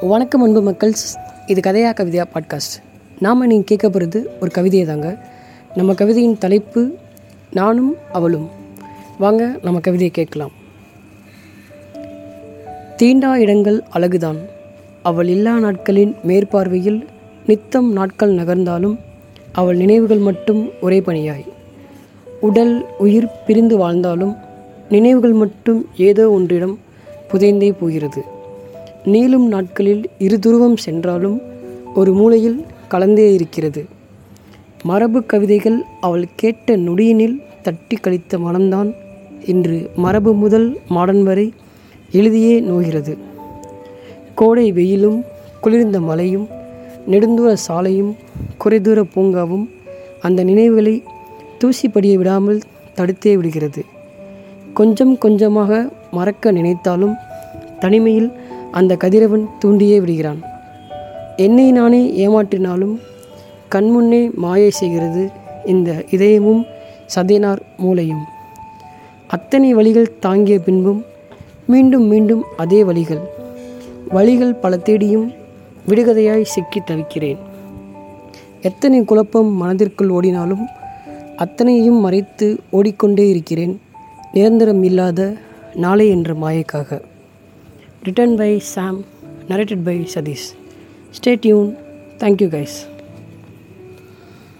வணக்கம் அன்பு மக்கள். இது கதையா கவிதையா பாட்காஸ்ட் நாம் நீங்கள் கேட்க போகிறது ஒரு கவிதையை தாங்க. நம்ம கவிதையின் தலைப்பு நானும் அவளும். வாங்க நம்ம கவிதையை கேட்கலாம். தீண்டா இடங்கள் அழகுதான். அவள் இல்லா நாட்களின் மேற்பார்வையில் நித்தம் நாட்கள் நகர்ந்தாலும் அவள் நினைவுகள் மட்டும் ஒரே பணியாய். உடல் உயிர் பிரிந்து வாழ்ந்தாலும் நினைவுகள் மட்டும் ஏதோ ஒன்றிடம் புதைந்தே போகிறது. நீளும் நாட்களில் இரு துருவம் சென்றாலும் ஒரு மூலையில் கலந்தே இருக்கிறது. மரபு கவிதைகள் அவள் கேட்ட நொடியினில் தட்டி கழித்த மனம்தான் இன்று மரபு முதல் மாடன் வரை எழுதியே நோகிறது. கோடை வெயிலும் குளிர்ந்த மலையும் நெடுந்தூர சாலையும் குறைதூர பூங்காவும் அந்த நினைவுகளை தூசிப்படிய விடாமல் தடுத்தே விடுகிறது. கொஞ்சம் கொஞ்சமாக மறக்க நினைத்தாலும் தனிமையில் அந்த கதிரவன் தூண்டியே விடுகிறான். என்னை நானே ஏமாற்றினாலும் கண்முன்னே மாயை செய்கிறது இந்த இதயமும் சதைனார் மூளையும். அத்தனை வழிகள் தாங்கிய பின்பும் மீண்டும் மீண்டும் அதே வழிகள். வழிகள் பல தேடியும் விடுகதையாய் சிக்கி தவிக்கிறேன். எத்தனை குழப்பம் மனதிற்குள் ஓடினாலும் அத்தனையும் மறைத்து ஓடிக்கொண்டே இருக்கிறேன். நிரந்தரம் இல்லாத நாளை என்ற மாயைக்காக. written by Sam, narrated by Sadish. Stay tuned. Thank you, guys.